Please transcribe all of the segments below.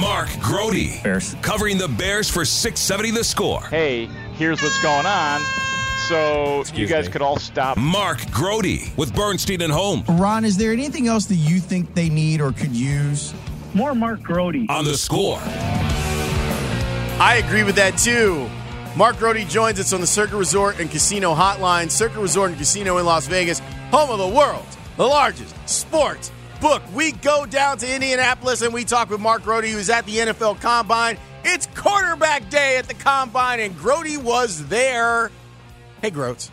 Mark Grote. Bears. Covering the Bears for 670 the score. Hey, here's what's going on. So Excuse you guys me. could all stop. Mark Grote with Bernstein and Home Ron, is there anything else that you think they need or could use? More Mark Grote. on the score. I agree with that too. Mark Grote joins us on the Circa Resort and Casino Hotline. Circa Resort and Casino in Las Vegas, home of the world, the largest sports book. We go down to Indianapolis and we talk with Mark Grote, who's at the NFL Combine. It's quarterback day at the Combine, and Grote was there. Hey, Groats.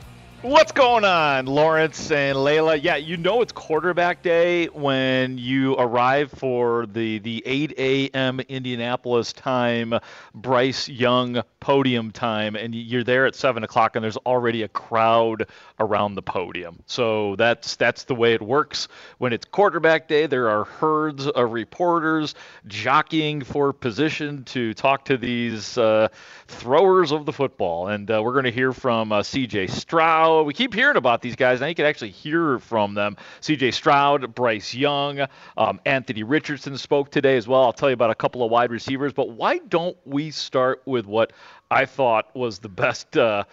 What's going on, Laurence and Leila? Yeah, you know it's quarterback day when you arrive for the the 8 a.m. Indianapolis time, Bryce Young podium time, and you're there at seven o'clock, and there's already a crowd around the podium. So that's that's the way it works when it's quarterback day. There are herds of reporters jockeying for position to talk to these uh, throwers of the football, and uh, we're going to hear from uh, C.J. Stroud. We keep hearing about these guys. Now you can actually hear from them. C.J. Stroud, Bryce Young, um, Anthony Richardson spoke today as well. I'll tell you about a couple of wide receivers. But why don't we start with what I thought was the best? Uh,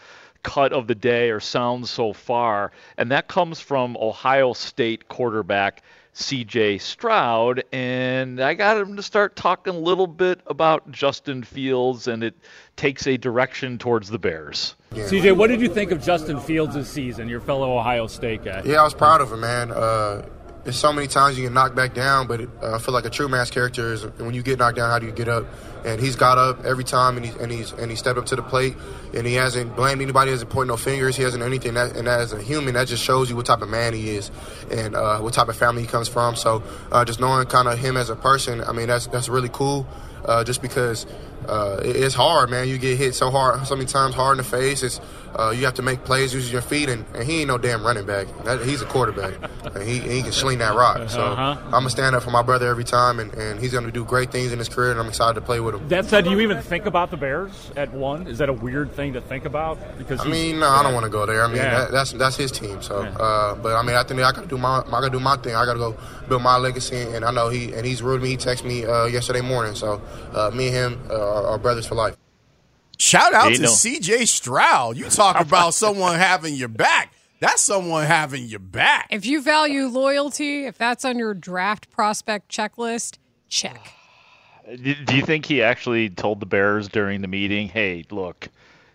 cut of the day or sound so far, and that comes from Ohio State quarterback CJ Stroud. And I got him to start talking a little bit about Justin Fields, and it takes a direction towards the Bears. CJ, what did you think of Justin Fields' season, your fellow Ohio State guy? Yeah, I was proud of him, man. Uh, there's so many times you get knocked back down, but it, uh, I feel like a true man's character is when you get knocked down, how do you get up? And he's got up every time, and he's and he's and he stepped up to the plate, and he hasn't blamed anybody, hasn't pointed no fingers, he hasn't anything. That, and as a human, that just shows you what type of man he is, and uh, what type of family he comes from. So uh, just knowing kind of him as a person, I mean, that's that's really cool. Uh, just because uh, it's hard, man. You get hit so hard, so many times hard in the face. It's uh, you have to make plays using your feet, and, and he ain't no damn running back. That, he's a quarterback, and he, he can sling that rock. So Uh-huh. I'm gonna stand up for my brother every time, and, and he's gonna do great things in his career, and I'm excited to play with him. That said, do you even think about the Bears at one? Is that a weird thing to think about? Because I mean, no, I don't want to go there. I mean, Yeah. that, that's that's his team. So, uh, but I mean, I think I got to do my I got to do my thing. I got to go build my legacy, and I know he and he's rooting me. He texted me uh, yesterday morning, so uh, me and him uh, Uh, are, are brothers for life. Shout out to no- CJ Stroud. You talk about someone having your back. That's someone having your back. If you value loyalty, if that's on your draft prospect checklist, check. Do do you think he actually told the Bears during the meeting, hey, look,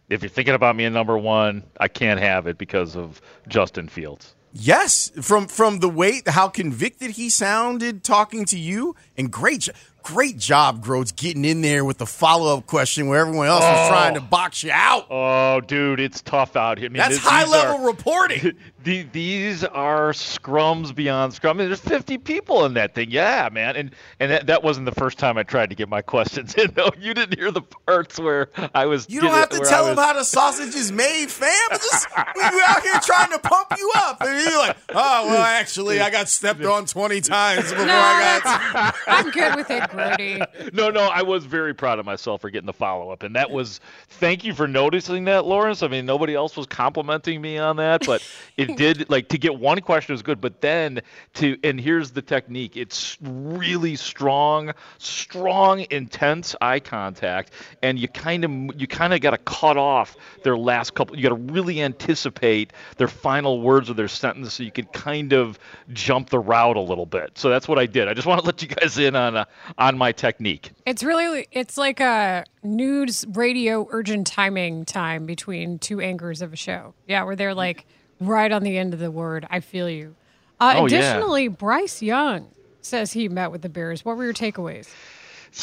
if you're thinking about me in number one, I can't have it because of Justin Fields? Yes, from from the way how convicted he sounded talking to you, and great, jo- great job, Groats, getting in there with the follow up question where everyone else was trying to oh. box you out. Oh, dude, it's tough out here. I mean, That's th- high level are- reporting. the, these are scrums beyond scrum. I mean, there's 50 people in that thing. Yeah, man. And and that, that wasn't the first time I tried to get my questions in. No, you didn't hear the parts where I was. You don't have to tell him was- how the sausage is made, fam. It's Just we out here trying to pump you up, and you're like, "Oh well, actually, I got stepped on 20 times before No, I got." I'm good with it. No, no, I was very proud of myself for getting the follow up, and that was thank you for noticing that, Laurence. I mean, nobody else was complimenting me on that, but it did like to get one question was good, but then to and here's the technique: it's really strong, strong, intense eye contact, and you kind of you kind of got to cut off their last couple. You got to really anticipate their final words of their sentence, so you could kind of jump the route a little bit. So that's what I did. I just want to let you guys in on uh, on my technique. It's really it's like a news radio urgent timing time between two anchors of a show. Yeah, where they're like right on the end of the word. I feel you. Uh, Oh, yeah. additionally, Bryce Young says he met with the Bears. What were your takeaways?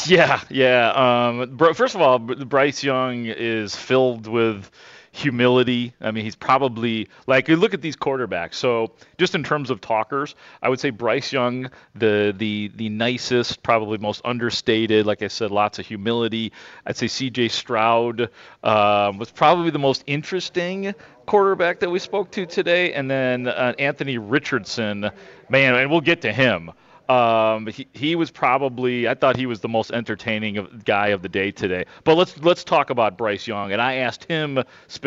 Yeah, yeah. Um, Br- first of all, Bryce Young is filled with humility. I mean, he's probably like you look at these quarterbacks. So just in terms of talkers, I would say Bryce Young, the the the nicest, probably most understated. Like I said, lots of humility. I'd say C.J. Stroud um, was probably the most interesting quarterback that we spoke to today, and then uh, Anthony Richardson, man, and we'll get to him. Um, he, he was probably I thought he was the most entertaining of, guy of the day today. But let's let's talk about Bryce Young. And I asked him,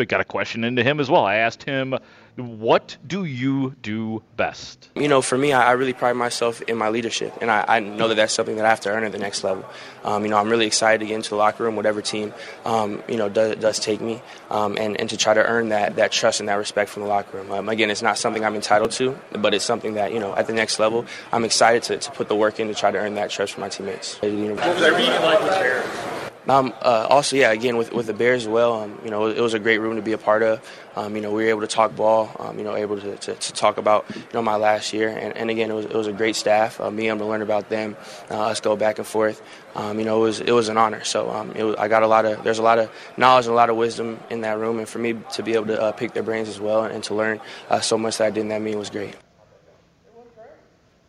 got a question into him as well. I asked him, what do you do best? You know, for me, I, I really pride myself in my leadership, and I, I know that that's something that I have to earn at the next level. Um, you know, I'm really excited to get into the locker room, whatever team, um, you know, does, does take me, um, and, and to try to earn that, that trust and that respect from the locker room. Um, again, it's not something I'm entitled to, but it's something that, you know, at the next level, I'm excited to, to put the work in to try to earn that trust from my teammates. What was that meeting like with Bears? Um, uh, also, yeah, again with, with the Bears as well. Um, you know, it was a great room to be a part of. Um, you know, we were able to talk ball. Um, you know, able to, to, to talk about you know my last year, and, and again, it was, it was a great staff. Uh, me able to learn about them, uh, us go back and forth. Um, you know, it was it was an honor. So um, was, I got a lot of there's a lot of knowledge and a lot of wisdom in that room, and for me to be able to uh, pick their brains as well and, to learn uh, so much that I did in that meeting was great.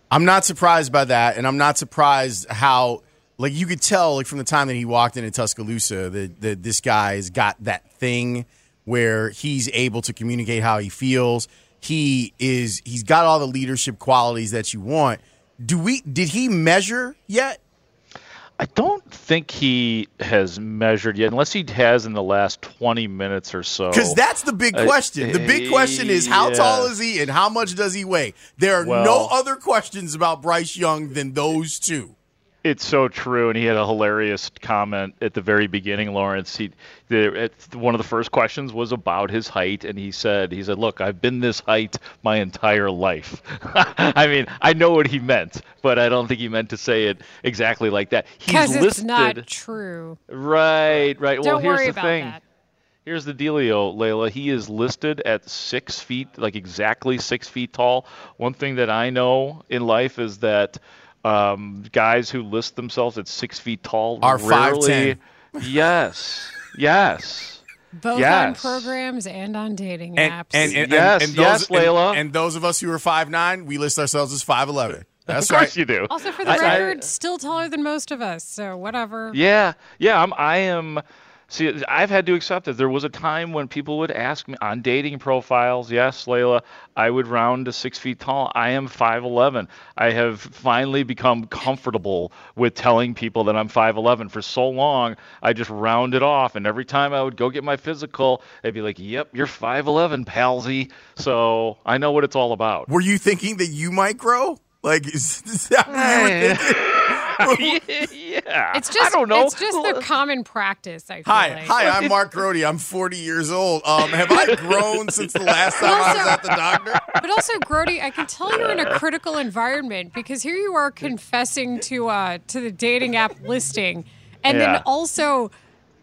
I'm not surprised by that, and I'm not surprised how like you could tell like from the time that he walked into Tuscaloosa that, that this guy's got that thing where he's able to communicate how he feels. He is he's got all the leadership qualities that you want. Do we did he measure yet? I don't think he has measured yet, unless he has in the last 20 minutes or so. Because that's the big Uh, question. the big question is how yeah. tall is he and how much does he weigh? There are no other questions about Bryce Young than those two. It's so true, and he had a hilarious comment at the very beginning, Laurence. He, the, one of the first questions was about his height, and he said, "He said, look, I've been this height my entire life." I mean, I know what he meant, but I don't think he meant to say it exactly like that. He's Because it's listed, not true. right, right. well, Don't here's worry the about thing. that. Here's the dealio, Leila. He is listed at six feet, like exactly six feet tall. One thing that I know in life is that um, guys who list themselves at six feet tall Are rarely. 5'10". Yes, yes, Both on programs and on dating And, apps. and, and, Yes, and, and yes, those, and- Leila. And, those of us who are five nine, we list ourselves as five eleven. That's of course right. you do. also, for the I- I- record, still taller than most of us. So whatever. Yeah, yeah. I'm. I am. See, I've had to accept it. There was a time when people would ask me on dating profiles. Yes, Leila, I would round to six feet tall. I am five eleven. I have finally become comfortable with telling people that I'm five eleven. For so long, I just rounded off, and every time I would go get my physical, they'd be like, "Yep, you're five eleven, palsy." So I know what it's all about. Were you thinking that you might grow? Like, is, is that what you were thinking? yeah, It's just I don't know. It's just the common practice. I feel Hi, like. hi. I'm Mark Grote. I'm 40 years old. Um, have I grown since the last time I was at the doctor? But also, Grote, I can tell you're in a critical environment because here you are confessing to uh, to the dating app listing, and Yeah. then also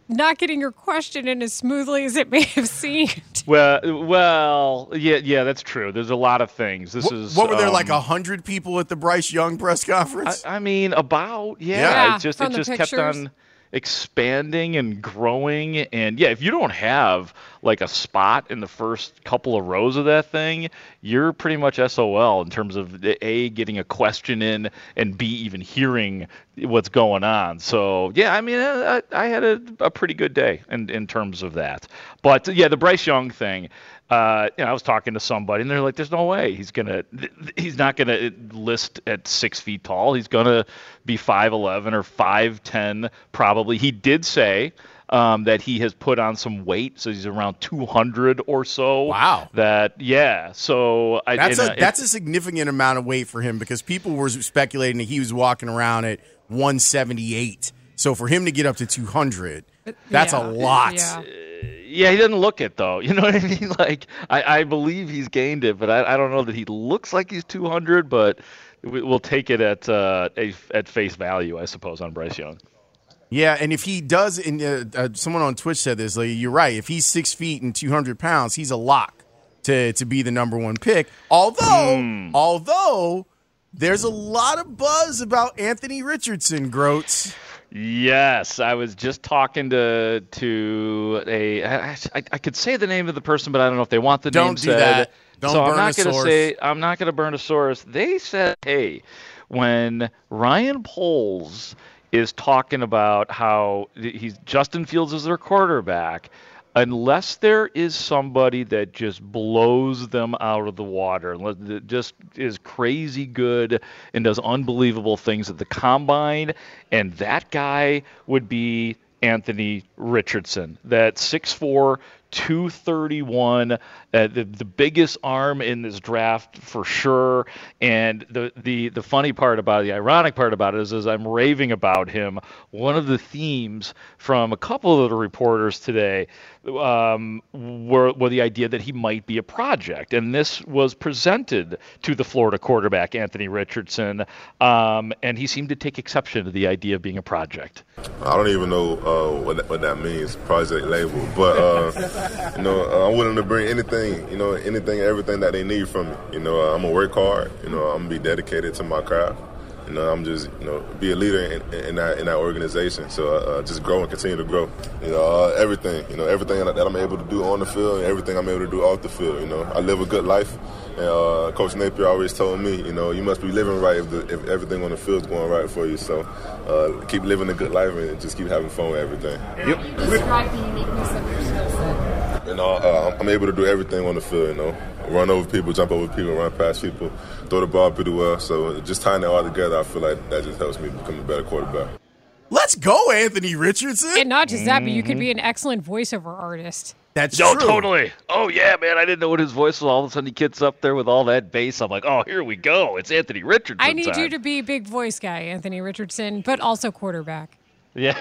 not getting your question in as smoothly as it may have seemed. Well, well, yeah, yeah, that's true. There's a lot of things. This What, is what were there um, like a hundred people at the Bryce Young press conference? I, I mean, about yeah. Yeah, it just from it the just kept pictures. on expanding and growing, and yeah, if you don't have like a spot in the first couple of rows of that thing, you're pretty much SOL in terms of eh, a getting a question in and b even hearing what's going on. So yeah, I mean, I, I had a, a pretty good day in in terms of that. But yeah, the Bryce Young thing. Uh, you know, I was talking to somebody, and they're like, "There's no way he's gonna, he's not gonna list at six feet tall. He's gonna be five eleven or five ten probably." He did say um, that he has put on some weight, so he's around 200 or so. Wow. That yeah. So I, That's and, a uh, that's a significant amount of weight for him because people were speculating that he was walking around at 178. So for him to get up to 200, that's Yeah. a lot. Yeah. yeah, he doesn't look it though. You know what I mean? Like I, I believe he's gained it, but I, I don't know that he looks like he's 200. But we- we'll take it at uh, a, at face value, I suppose, on Bryce Young. Yeah, and if he does, and uh, uh, someone on Twitch said this, like, you're right. If he's six feet and 200 pounds, he's a lock to to be the number one pick. Although, although there's a lot of buzz about Anthony Richardson, Groats. Yes, I was just talking to to a. I, I, I could say the name of the person, but I don't know if they want the Don't name do said. that. Don't so burn I'm not gonna source. say. I'm not going to burn a source. They said, "Hey, when Ryan Poles is talking about how he's Justin Fields is their quarterback." Unless there is somebody that just blows them out of the water, that just is crazy good and does unbelievable things at the combine, and that guy would be Anthony Richardson. That 6'4, 231, uh, the, the biggest arm in this draft for sure. And the, the, the funny part about it, the ironic part about it is, as I'm raving about him, one of the themes from a couple of the reporters today um, were, were the idea that he might be a project. And this was presented to the Florida quarterback, Anthony Richardson, um, and he seemed to take exception to the idea of being a project. I don't even know uh, what, that, what that means, project label. But uh, you know, I'm willing to bring anything, you know, anything, everything that they need from me. You know, uh, I'm gonna work hard. You know, I'm gonna be dedicated to my craft. You know, I'm just, you know, be a leader in, in that in that organization. So uh, just grow and continue to grow. You know, uh, everything. You know, everything that I'm able to do on the field and everything I'm able to do off the field. You know, I live a good life. And uh, Coach Napier always told me, you know, you must be living right if, the, if everything on the field is going right for you. So uh, keep living a good life and just keep having fun with everything. Yep. Describe the uniqueness of your skill set. You know, uh, I'm able to do everything on the field. You know, run over people, jump over people, run past people, throw the ball pretty well. So just tying it all together, I feel like that just helps me become a better quarterback. Let's go, Anthony Richardson. And not just that, but you could be an excellent voiceover artist. That's No, true. totally. Oh yeah, man. I didn't know what his voice was. All of a sudden, he gets up there with all that bass. I'm like, oh, here we go. It's Anthony Richardson. I need time. you to be a big voice guy, Anthony Richardson, but also quarterback. Yeah.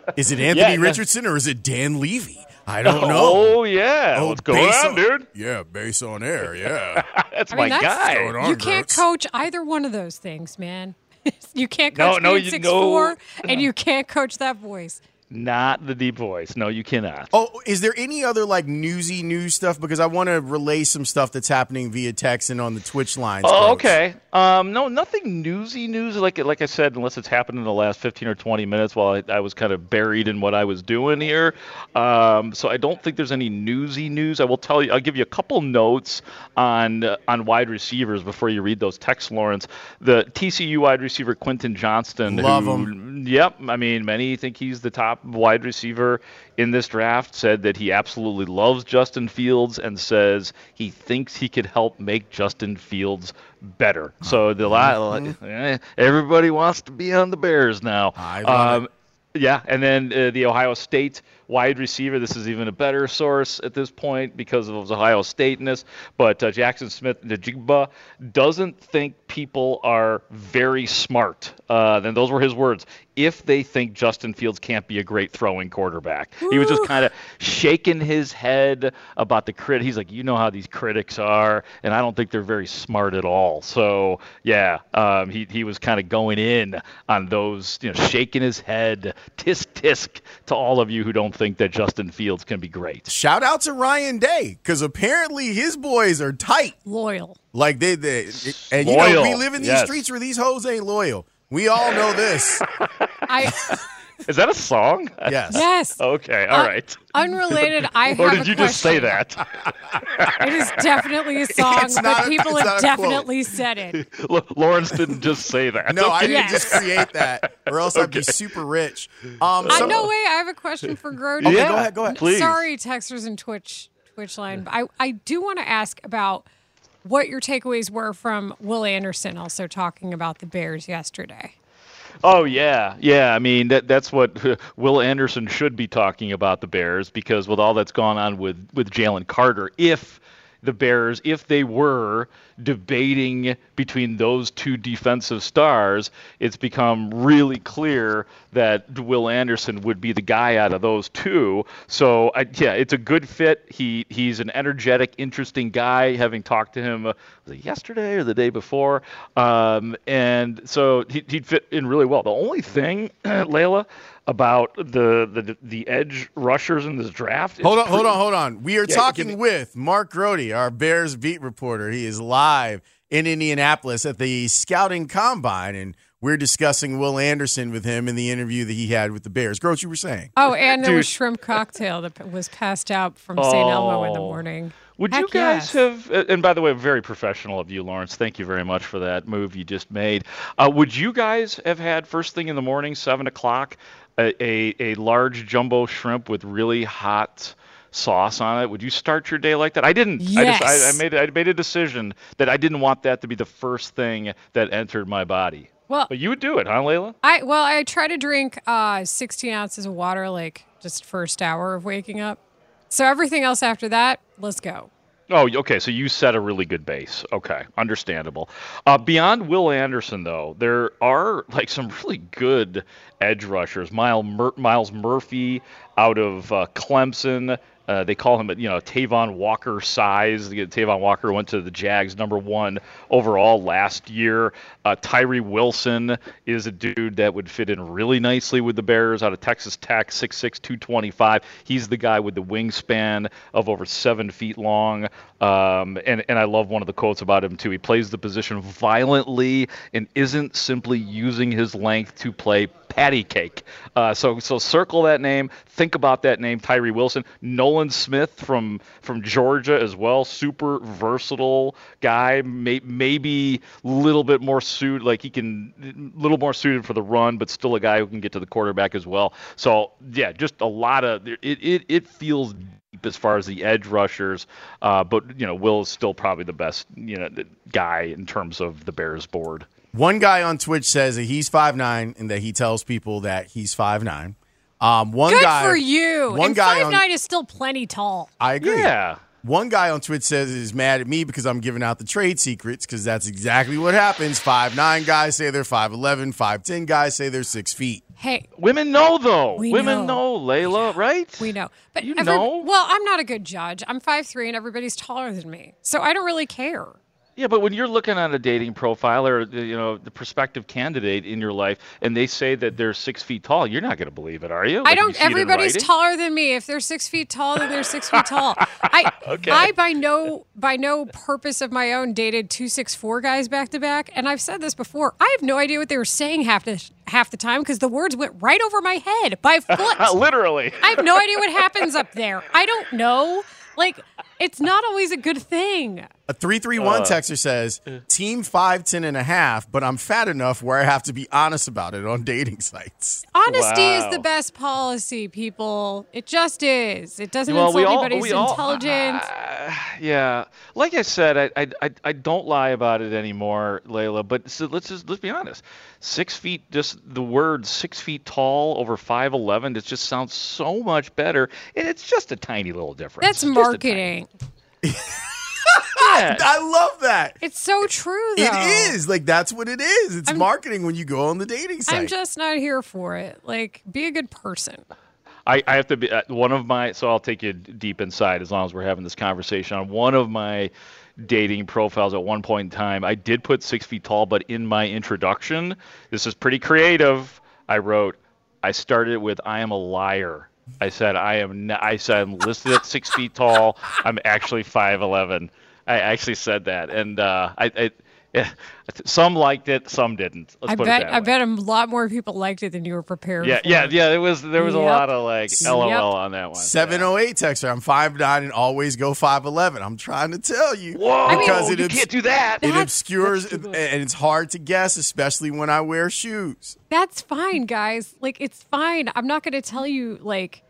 Is it Anthony Yeah. Richardson or is it Dan Levy? I don't know. Oh yeah. Oh, What's going on, on- dude? Yeah, base on air. Yeah. That's I my that's, guy. On, You can't Groats. coach either one of those things, man. you can't coach no, being you- six no. four, and you can't coach that voice. Not the deep voice. No, you cannot. Oh, is there any other like newsy news stuff? Because I want to relay some stuff that's happening via text and on the Twitch lines. Oh, Groats. okay. Um, no, nothing newsy news. Like like I said, unless it's happened in the last fifteen or twenty minutes while I, I was kind of buried in what I was doing here. Um, so I don't think there's any newsy news. I will tell you. I'll give you a couple notes on uh, on wide receivers before you read those texts, Laurence. The TCU wide receiver Quentin Johnston. Love who, him. Yep. I mean, many think he's the top wide receiver in this draft. Said that he absolutely loves Justin Fields and says he thinks he could help make Justin Fields better. So the la- eh, everybody wants to be on the Bears now. Mm-hmm. Um, yeah, and then uh, the Ohio State wide receiver. This is even a better source at this point because of his Ohio Stateness. But uh, Jaxon Smith-Njigba doesn't think people are very smart. Uh, then those were his words. If they think Justin Fields can't be a great throwing quarterback, he was just kind of shaking his head about the crit. He's like, you know how these critics are, and I don't think they're very smart at all. So yeah, um, he he was kind of going in on those, you know, shaking his head, tisk tisk to all of you who don't think that Justin Fields can be great. Shout out to Ryan Day because apparently his boys are tight. Loyal. Like they, they and you know we live in these yes. streets where these hoes ain't loyal. We all know this. I Is that a song? Yes. yes. Okay, all Uh, right. Unrelated. I or did a you just say that? It is definitely a song, It's not but a- people it's have not a quote. definitely said it. L- Laurence didn't just say that. No, I didn't Yes. just create that, or else I'd be super rich. Um, Uh, no way. I have a question for Grote. Okay, Yeah, go ahead. Go ahead. please. Sorry, texters and Twitch Twitch line. But I, I do want to ask about what your takeaways were from Will Anderson also talking about the Bears yesterday. Oh yeah, yeah. I mean that that's what Will Anderson should be talking about the Bears because with all that's gone on with with Jalen Carter, if the Bears, if they were debating between those two defensive stars, it's become really clear that Will Anderson would be the guy out of those two. So I, yeah, it's a good fit. He he's an energetic, interesting guy. Having talked to him uh, yesterday or the day before, um, and so he, he'd fit in really well. The only thing, Leila, about the, the the edge rushers in this draft. Hold on, hold on, hold on. We are Yeah, talking me- with Mark Grote, our Bears beat reporter. He is live in Indianapolis at the scouting combine, and we're discussing Will Anderson with him in the interview that he had with the Bears. Gross, you were saying? Oh, and there was shrimp cocktail that was passed out from St. Elmo in the Oh. morning. Would you guys yes. have? uh, And by the way, very professional of you, Laurence. Thank you very much for that move you just made. Uh, would you guys have had first thing in the morning, seven o'clock, a, a, a large jumbo shrimp with really hot sauce on it? Would you start your day like that? I didn't. I, just, I, I made I made a decision that I didn't want that to be the first thing that entered my body. Well, But you would do it, huh, Leila? I well, I try to drink uh, 16 ounces of water, like just first hour of waking up. So everything else after that, let's go. Oh, okay. So you set a really good base. Okay, understandable. Uh, beyond Will Anderson, though, there are like some really good edge rushers. Myles, Mur- Myles Murphy out of uh, Clemson. Uh, they call him, a you know, Travon Walker size. Travon Walker went to the Jags, number one overall last year. Uh, Tyree Wilson is a dude that would fit in really nicely with the Bears out of Texas Tech, 6'6", 225. He's the guy with the wingspan of over seven feet long. Um, and, and I love one of the quotes about him, too. He plays the position violently and isn't simply using his length to play patty cake. Uh, so so circle that name. Think about that name, Tyree Wilson. Nolan Smith from from Georgia as well. Super versatile guy. May, maybe a little bit more suited, like he can a little more suited for the run, but still a guy who can get to the quarterback as well. So yeah, just a lot of it. It, it feels deep as far as the edge rushers, uh, but you know Will is still probably the best you know guy in terms of the Bears board. One guy on Twitch says that he's five nine and that he tells people that he's five nine. Um, one Good guy for you. One and guy five on, nine is still plenty tall. I agree. Yeah. One guy on Twitch says he's mad at me because I'm giving out the trade secrets because that's exactly what happens. Five nine guys say they're 5'11, 5'10 guys say they're six feet. Hey, Women know though. We Women know. know, Leila, right? we know, but You every- know? Well, I'm not a good judge. I'm five three, and everybody's taller than me, so I don't really care. Yeah, but when you're looking at a dating profile or you know the prospective candidate in your life, and they say that they're six feet tall, you're not going to believe it, are you? I Like, you don't. in Everybody's taller than me. If they're six feet tall, then they're six feet tall. I, Okay. I by no by no purpose of my own dated two six four guys back to back, and I've said this before. I have no idea what they were saying half the half the time because the words went right over my head by foot. Literally. I have no idea what happens up there. I don't know. Like, it's not always a good thing. A 331 Uh, texter says, Team 5'10 and a half, but I'm fat enough where I have to be honest about it on dating sites. Honesty is the best policy, people. It just is. It doesn't Well, we insult all- anybody's we all- intelligence. Yeah, like I said, I, I I I don't lie about it anymore, Leila. But so let's just let's be honest. Six feet, just the word six feet tall over five eleven. It just sounds so much better, and it's just a tiny little difference. That's marketing. Yeah. I love that. It's so true, though. It is. Like, that's what it is. It's I'm- marketing when you go on the dating site. I'm just not here for it. Like, be a good person. I, I have to be uh, one of my so I'll take you deep inside as long as we're having this conversation on one of my dating profiles at one point in time I did put six feet tall but in my introduction this is pretty creative I wrote I started with I am a liar I said I am n- I said I'm listed at six feet tall. I'm actually five eleven. I actually said that. And uh, I, I yeah, some liked it some didn't Let's I put bet. it that I way. bet a lot more people liked it than you were prepared yeah for. yeah yeah there was there was a lot of like LOL Yep. on that one 708 texter. I'm five nine and always go 5'11. I'm trying to tell you. Whoa, because it you obs- can't do that. It That's- obscures and it's hard to guess, especially when I wear shoes. That's fine, guys. Like, it's fine. I'm not going to tell you, like,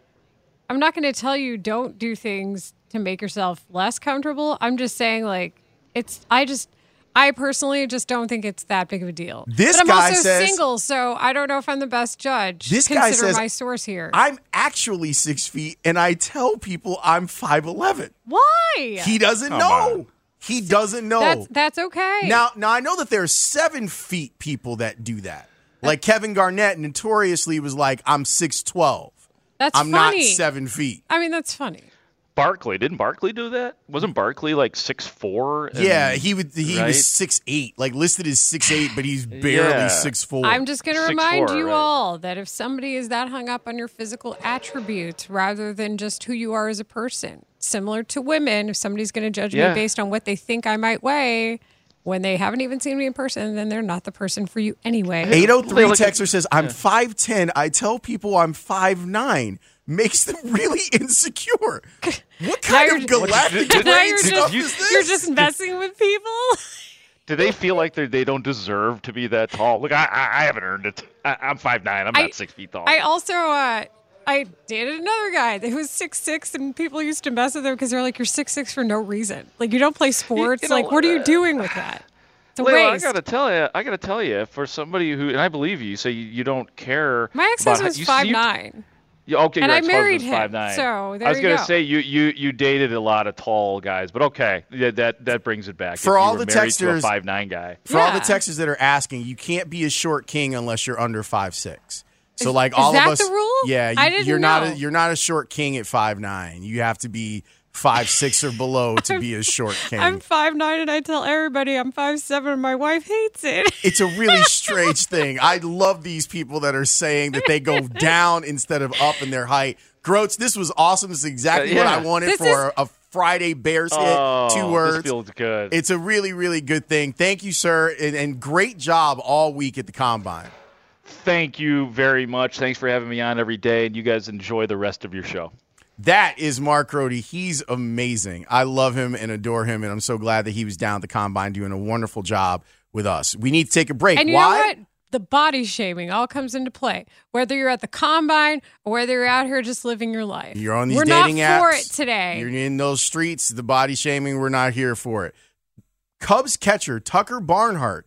I'm not going to tell you don't do things to make yourself less comfortable. I'm just saying, like, it's. I just. I personally just don't think it's that big of a deal. This but I'm guy also says- single, so I don't know if I'm the best judge. This guy Consider says my source here. I'm actually six feet, and I tell people I'm five eleven. Why? He doesn't Come know. He doesn't know. That's that's okay. Now, now I know that there are seven feet people that do that. Like Kevin Garnett notoriously was like, "I'm six twelve. That's I'm funny. not seven feet." I mean, that's funny. Barkley didn't Barkley do that? Wasn't Barkley like six four? yeah, he would. He right? was six eight, like listed as six eight, but he's barely Yeah. six four. I'm just going to 6'4", remind you right. all that if somebody is that hung up on your physical attributes rather than just who you are as a person, similar to women, if somebody's going to judge Yeah. me based on what they think I might weigh when they haven't even seen me in person, then they're not the person for you anyway. 803 look Texter says, I'm 5'10. I tell people I'm 5'9. Makes them really insecure. What kind of galactic Did- now brain you're stuff just, is this? you're just messing with people. Do they feel like they they don't deserve to be that tall? Look, I I, I haven't earned it. I, I'm five nine. I'm I- not six feet tall. I also uh I dated another guy that was six six, and people used to mess with him because they're like, "You're six six for no reason. Like you don't play sports. know like what are you doing with that? It's Leila. I gotta tell you, I gotta tell you, for somebody who, and I believe you, say you, you don't care. My ex about husband was five seem- nine. Yeah, okay, And your I married ex-husband's him, so there I was you gonna go. say you you you dated a lot of tall guys, but okay, yeah, that that brings it back. For If you all were the married to a texters- five nine guy. For all the Yeah. Texans that are asking, you can't be a short king unless you're under five six. So Is- like is all that of us, the rule? yeah, I you, didn't you're not a, you're not a short king at five nine. You have to be five six or below to be a short king. I'm five nine, and I tell everybody I'm five seven, and my wife hates it. it's a really strange thing. I love these people that are saying that they go down instead of up in their height. Groats, this was awesome. This is exactly Uh, what I wanted This for a Friday Bears hit. Oh, Two this words. feels good. It's a really, really good thing. Thank you, sir, and, and great job all week at the combine. Thank you very much. Thanks for having me on every day, and you guys enjoy the rest of your show. That is Mark Grote. He's amazing. I love him and adore him, and I'm so glad that he was down at the combine doing a wonderful job with us. We need to take a break. And you Why? know what? The body shaming all comes into play. Whether you're at the combine or whether you're out here just living your life. You're on these We're dating not apps. for it today. You're in those streets, the body shaming, we're not here for it. Cubs catcher Tucker Barnhart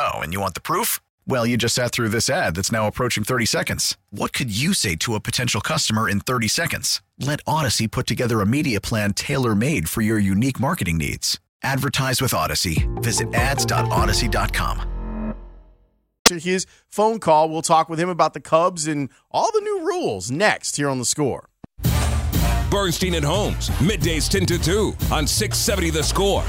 Oh, and you want the proof? Well, you just sat through this ad that's now approaching 30 seconds. What could you say to a potential customer in 30 seconds? Let Audacy put together a media plan tailor made for your unique marketing needs. Advertise with Audacy. Visit ads.audacy.com. To His phone call. We'll talk with him about the Cubs and all the new rules next here on the score. Bernstein and Holmes, middays 10 to 2 on 670 The Score.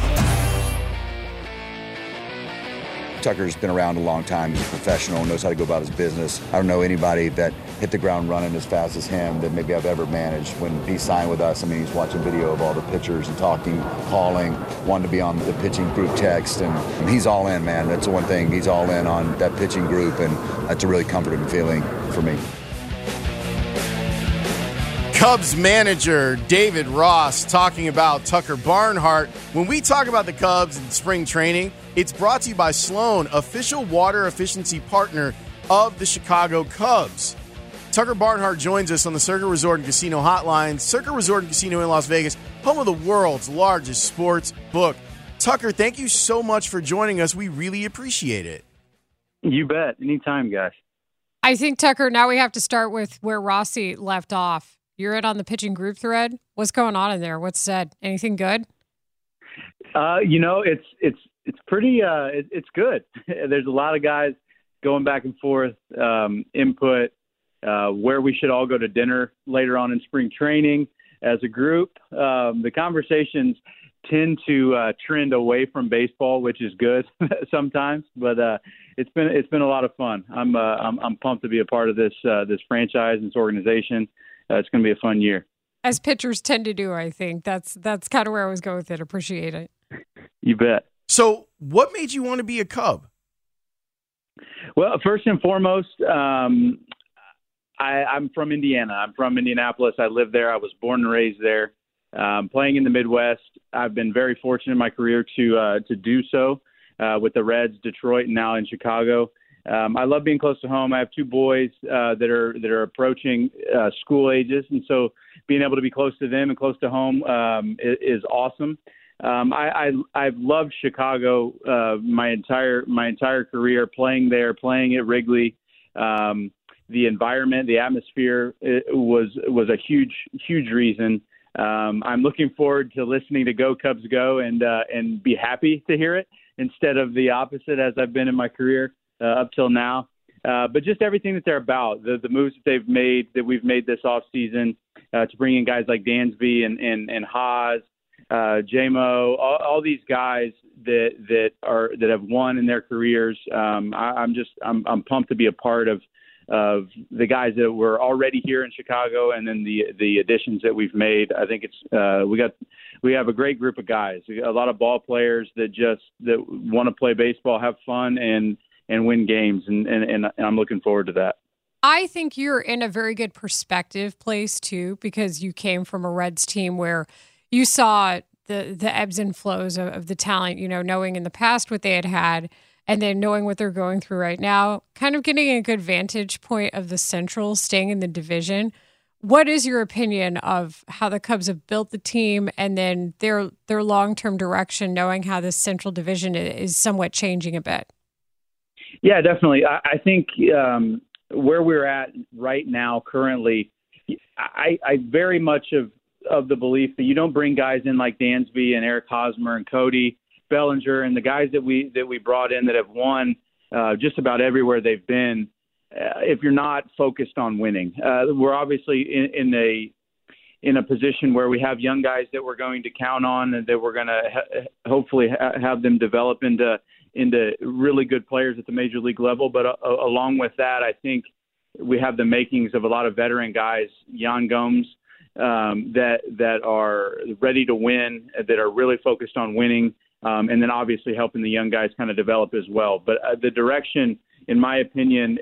Tucker's been around a long time. He's a professional, knows how to go about his business. I don't know anybody that hit the ground running as fast as him that maybe I've ever managed. When he signed with us, I mean, he's watching video of all the pitchers and talking, calling, wanting to be on the pitching group text, and he's all in, man. That's the one thing. He's all in on that pitching group, and that's a really comforting feeling for me. Cubs manager David Ross talking about Tucker Barnhart. When we talk about the Cubs and spring training, it's brought to you by Sloan, official water efficiency partner of the Chicago Cubs. Tucker Barnhart joins us on the Circa Resort and Casino Hotline. Circa Resort and Casino in Las Vegas, home of the world's largest sports book. Tucker, thank you so much for joining us. We really appreciate it. You bet. Anytime, guys. I think Tucker. Now we have to start with where Rossi left off. You're in on the pitching group thread. What's going on in there? What's said? Anything good? Uh, you know, it's it's it's pretty. Uh, it, it's good. There's a lot of guys going back and forth, um, input, uh, where we should all go to dinner later on in spring training as a group. Um, the conversations tend to uh, trend away from baseball, which is good sometimes. But uh, it's been it's been a lot of fun. I'm uh, I'm, I'm pumped to be a part of this uh, this franchise, and this organization. Uh, it's going to be a fun year. As pitchers tend to do, I think that's that's kind of where I was going with it. Appreciate it. You bet. So, what made you want to be a Cub? Well, first and foremost, um, I, I'm from Indiana. I'm from Indianapolis. I live there. I was born and raised there. Um, playing in the Midwest, I've been very fortunate in my career to uh, to do so uh, with the Reds, Detroit, and now in Chicago. Um, I love being close to home. I have two boys uh, that are that are approaching uh, school ages, and so being able to be close to them and close to home um, is, is awesome. Um, I, I I've loved Chicago uh, my entire my entire career, playing there, playing at Wrigley. Um, the environment, the atmosphere was was a huge huge reason. Um, I'm looking forward to listening to Go Cubs Go and uh, and be happy to hear it instead of the opposite as I've been in my career uh, up till now. Uh, but just everything that they're about, the the moves that they've made that we've made this off season uh, to bring in guys like Dansby and and and Haas, uh, JMO, all, all these guys that that are that have won in their careers. Um, I, I'm just I'm I'm pumped to be a part of of the guys that were already here in Chicago, and then the the additions that we've made. I think it's uh, we got we have a great group of guys, a lot of ball players that just that want to play baseball, have fun, and and win games, and and, and I'm looking forward to that. I think you're in a very good perspective place too, because you came from a Reds team where you saw the the ebbs and flows of, of the talent. You know, knowing in the past what they had had and then knowing what they're going through right now, kind of getting a good vantage point of the Central, staying in the division. What is your opinion of how the Cubs have built the team and then their their long term direction, knowing how this Central Division is somewhat changing a bit? Yeah, definitely. I, I think um, where we're at right now, currently, I, I very much of of the belief that you don't bring guys in like Dansby and Eric Hosmer and Cody Bellinger and the guys that we that we brought in that have won uh, just about everywhere they've been. Uh, if you're not focused on winning, uh, we're obviously in, in a in a position where we have young guys that we're going to count on and that we're going to ha- hopefully ha- have them develop into into really good players at the major league level. But uh, along with that, I think we have the makings of a lot of veteran guys, Yan Gomes, um, that that are ready to win, that are really focused on winning um, and then obviously helping the young guys kind of develop as well. But uh, the direction, in my opinion,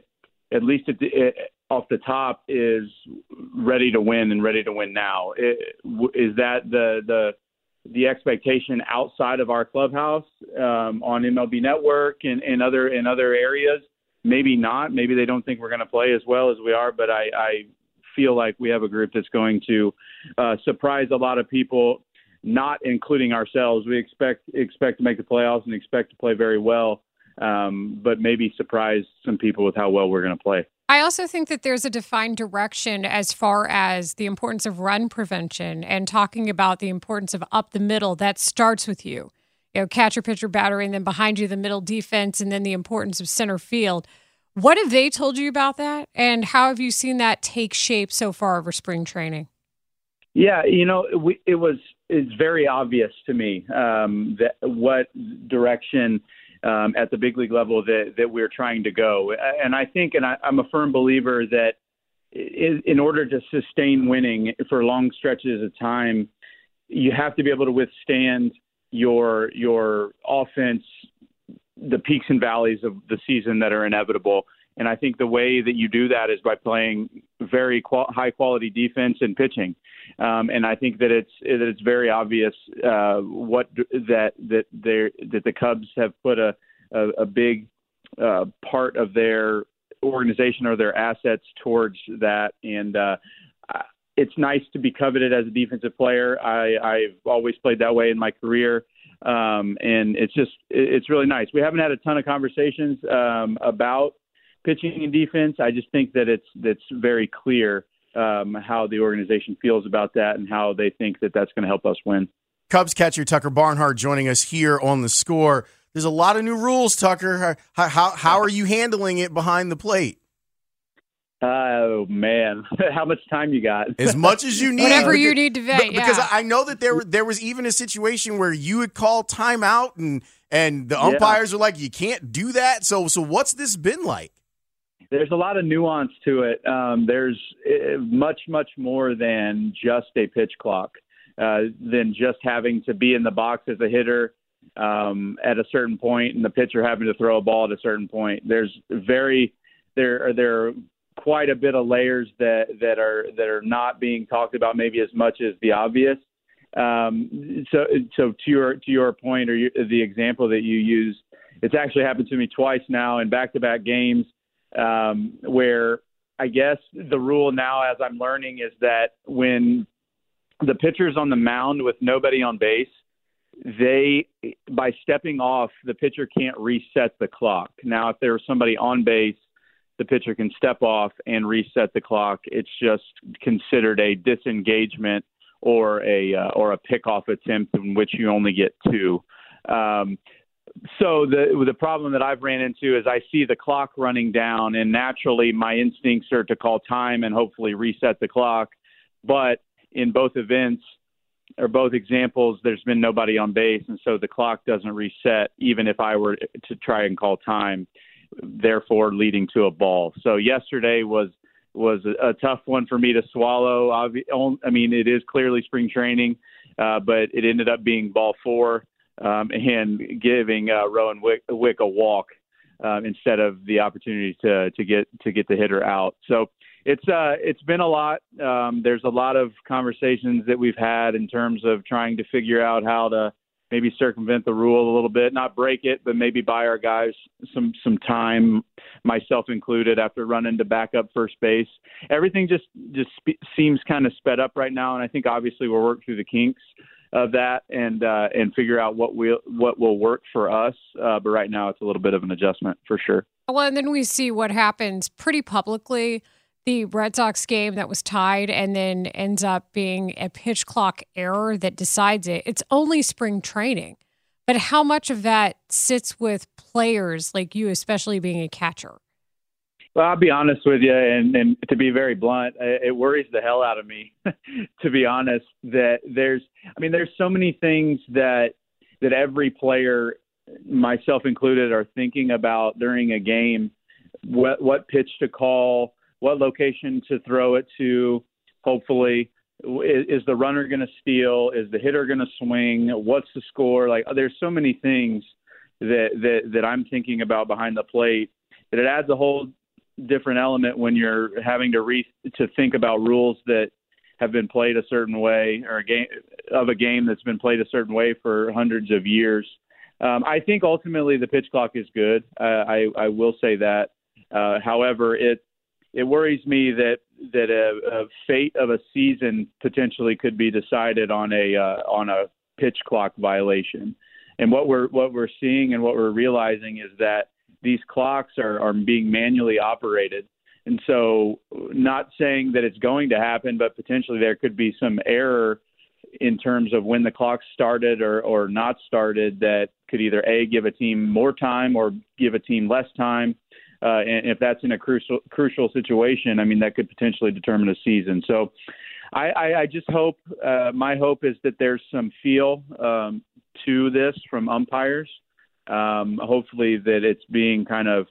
at least at the, it, off the top, is ready to win and ready to win now. Is that the the the expectation outside of our clubhouse um, on MLB Network and, and other in other areas? Maybe not. Maybe they don't think we're going to play as well as we are. But I, I feel like we have a group that's going to uh, surprise a lot of people not including ourselves. We expect expect to make the playoffs and expect to play very well, um, but maybe surprise some people with how well we're going to play. I also think that there's a defined direction as far as the importance of run prevention and talking about the importance of up the middle. That starts with you. You know, catcher, pitcher, batter, and then behind you, the middle defense, and then the importance of center field. What have they told you about that? And how have you seen that take shape so far over spring training? Yeah, you know, we, it was it's very obvious to me um, that what direction um, at the big league level that that we're trying to go, and I think, and I, I'm a firm believer that in order to sustain winning for long stretches of time, you have to be able to withstand your your offense, the peaks and valleys of the season that are inevitable. And I think the way that you do that is by playing very qual- high quality defense and pitching. Um, and I think that it's that it's very obvious uh, what that that they that the Cubs have put a a, a big uh, part of their organization or their assets towards that. And uh, it's nice to be coveted as a defensive player. I, I've always played that way in my career. Um, and it's just, it's really nice. We haven't had a ton of conversations um, about pitching and defense. I just think that it's, that's very clear um, how the organization feels about that and how they think that that's going to help us win. Cubs catcher Tucker Barnhart joining us here on the score. There's a lot of new rules, Tucker. How, how, how are you handling it behind the plate? Oh man, how much time you got? As much as you need. Whatever you need to vet. Because yeah. I know that there there was even a situation where you would call timeout and and the umpires are like, you can't do that. So so what's this been like? There's a lot of nuance to it. Um, there's uh, much much more than just a pitch clock, uh, than just having to be in the box as a hitter um, at a certain point and the pitcher having to throw a ball at a certain point. There's very there are there are quite a bit of layers that that are that are not being talked about maybe as much as the obvious. Um, so so to your to your point or your, the example that you used, it's actually happened to me twice now in back to back games um, where I guess the rule now, as I'm learning, is that when the pitcher's on the mound with nobody on base, they by stepping off, the pitcher can't reset the clock. Now, if there was somebody on base the pitcher can step off and reset the clock. It's just considered a disengagement or a uh, or a pickoff attempt in which you only get two. Um, so the the problem that I've ran into is I see the clock running down, and naturally my instincts are to call time and hopefully reset the clock. But in both events or both examples, there's been nobody on base, and so the clock doesn't reset even if I were to try and call time therefore leading to a ball. So yesterday was was a, a tough one for me to swallow. I mean, it is clearly spring training, uh, but it ended up being ball four um, and giving uh, Rowan Wick, Wick a walk um, instead of the opportunity to to get to get the hitter out. So it's uh it's been a lot. Um, there's a lot of conversations that we've had in terms of trying to figure out how to maybe circumvent the rule a little bit, not break it, but maybe buy our guys some some time, myself included, after running to back up first base. Everything just just spe- seems kind of sped up right now, and I think obviously we'll work through the kinks of that and uh, and figure out what will what will work for us. Uh, but right now, it's a little bit of an adjustment for sure. Well, and then we see what happens pretty publicly the Red Sox game that was tied and then ends up being a pitch clock error that decides it. It's only spring training. But how much of that sits with players like you, especially being a catcher? Well, I'll be honest with you, and, and to be very blunt, it worries the hell out of me, to be honest. That there's, I mean, there's so many things that that every player, myself included, are thinking about during a game. What what pitch to call, what location to throw it to. Hopefully, is, is the runner going to steal? Is the hitter going to swing? What's the score? Like, there's so many things that that that I'm thinking about behind the plate that it adds a whole different element when you're having to re to think about rules that have been played a certain way or a game of a game that's been played a certain way for hundreds of years. Um, I think ultimately the pitch clock is good. Uh, I I will say that. Uh, however, it it worries me that that a, a fate of a season potentially could be decided on a uh, on a pitch clock violation. And what we're what we're seeing and what we're realizing is that these clocks are, are being manually operated. And so, not saying that it's going to happen, but potentially there could be some error in terms of when the clock started or, or not started that could either a give a team more time or give a team less time uh, and if that's in a crucial crucial situation, I mean that could potentially determine a season. So, I, I, I just hope uh, my hope is that there's some feel um, to this from umpires. Um, hopefully, that it's being kind of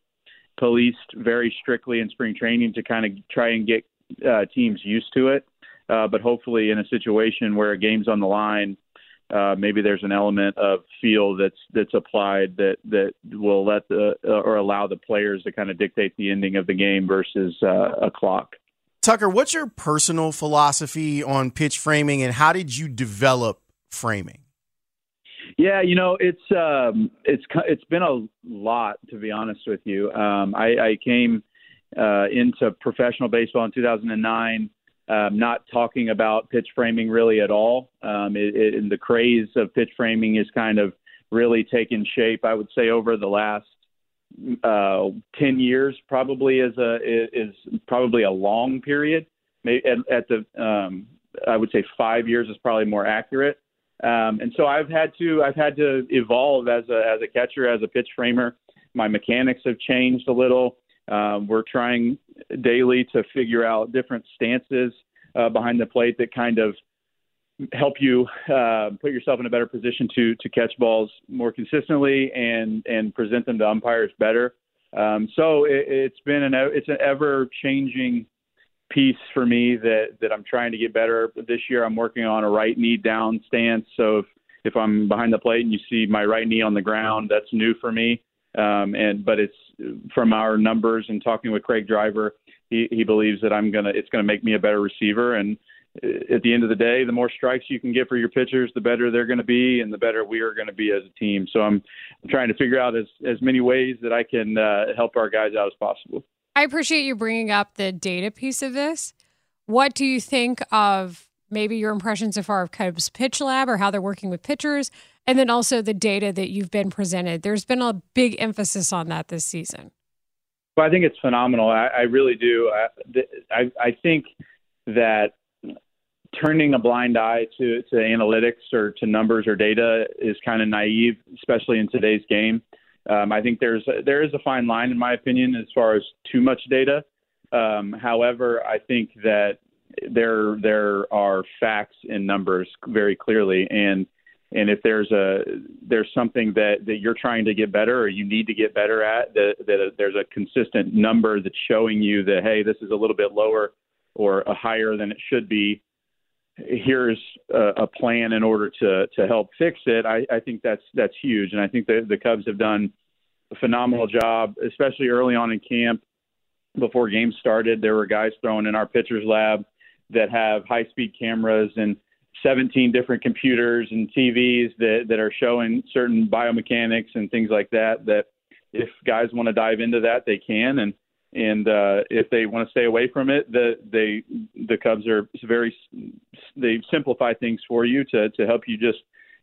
policed very strictly in spring training to kind of try and get uh, teams used to it. Uh, but hopefully, in a situation where a game's on the line, uh, maybe there's an element of feel that's that's applied that that will let the uh, or allow the players to kind of dictate the ending of the game versus uh, a clock. Tucker, what's your personal philosophy on pitch framing, and how did you develop framing? Yeah, you know, it's um, it's it's been a lot to be honest with you. Um, I, I came uh, into professional baseball in 2009, um, not talking about pitch framing really at all. Um, it, it, and the craze of pitch framing is kind of really taken shape, I would say, over the last uh, 10 years, probably is a is probably a long period. Maybe at, at the um, I would say five years is probably more accurate. Um, and so I've had to I've had to evolve as a as a catcher, as a pitch framer. My mechanics have changed a little. Um, we're trying daily to figure out different stances uh, behind the plate that kind of help you uh, put yourself in a better position to to catch balls more consistently and and present them to umpires better. Um, so it, it's been an it's an ever changing piece for me that that I'm trying to get better. This year, I'm working on a right knee down stance. So if if I'm behind the plate and you see my right knee on the ground, that's new for me. Um, and but it's from our numbers and talking with Craig Driver, he he believes that I'm gonna it's gonna make me a better receiver. And uh, at the end of the day, the more strikes you can get for your pitchers, the better they're going to be, and the better we are going to be as a team. So I'm, I'm trying to figure out as as many ways that I can uh, help our guys out as possible. I appreciate you bringing up the data piece of this. What do you think of maybe your impressions so far of Cubs Pitch Lab or how they're working with pitchers, and then also the data that you've been presented? There's been a big emphasis on that this season. Well, I think it's phenomenal. I, I really do. I, I, I think that turning a blind eye to, to analytics or to numbers or data is kind of naive, especially in today's game. Um, I think there's there is a fine line, in my opinion, as far as too much data. Um, however, I think that there there are facts and numbers very clearly, and and if there's a there's something that that you're trying to get better or you need to get better at, that that there's a consistent number that's showing you that hey, this is a little bit lower or a higher than it should be. Here's a, a plan in order to to help fix it. I, I think that's that's huge, and I think the the Cubs have done a phenomenal job, especially early on in camp. Before games started, there were guys thrown in our pitchers lab that have high speed cameras and 17 different computers and TVs that, that are showing certain biomechanics and things like that. That if guys want to dive into that, they can. And and uh, if they want to stay away from it, the they the Cubs are very they simplify things for you to to help you just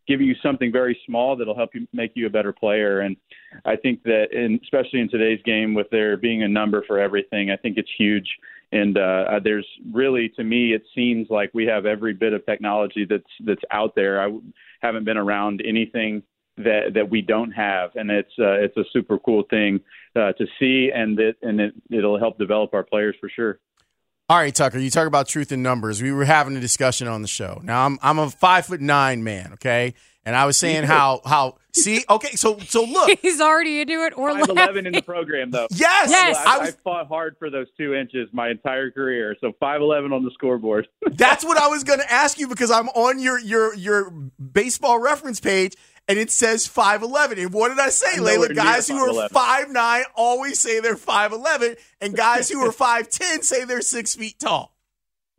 give you something very small that'll help you make you a better player. And I think that, in, especially in today's game, with there being a number for everything, I think it's huge. And uh, there's really, to me, it seems like we have every bit of technology that's that's out there. I haven't been around anything that that we don't have, and it's uh, it's a super cool thing uh, to see, and it and it, it'll help develop our players for sure. All right, Tucker, you talk about truth in numbers. We were having a discussion on the show. Now I'm I'm a five foot nine man, okay? And I was saying how how see okay so so look he's already into it or eleven in the program though yes yes I, I, was, I fought hard for those two inches my entire career so five eleven on the scoreboard that's what I was going to ask you because I'm on your your your baseball reference page and it says 5'11. And what did I say, Leila? Guys who are 5'11. 5'9 always say they're 5'11, and guys who are 5'10 say they're six feet tall.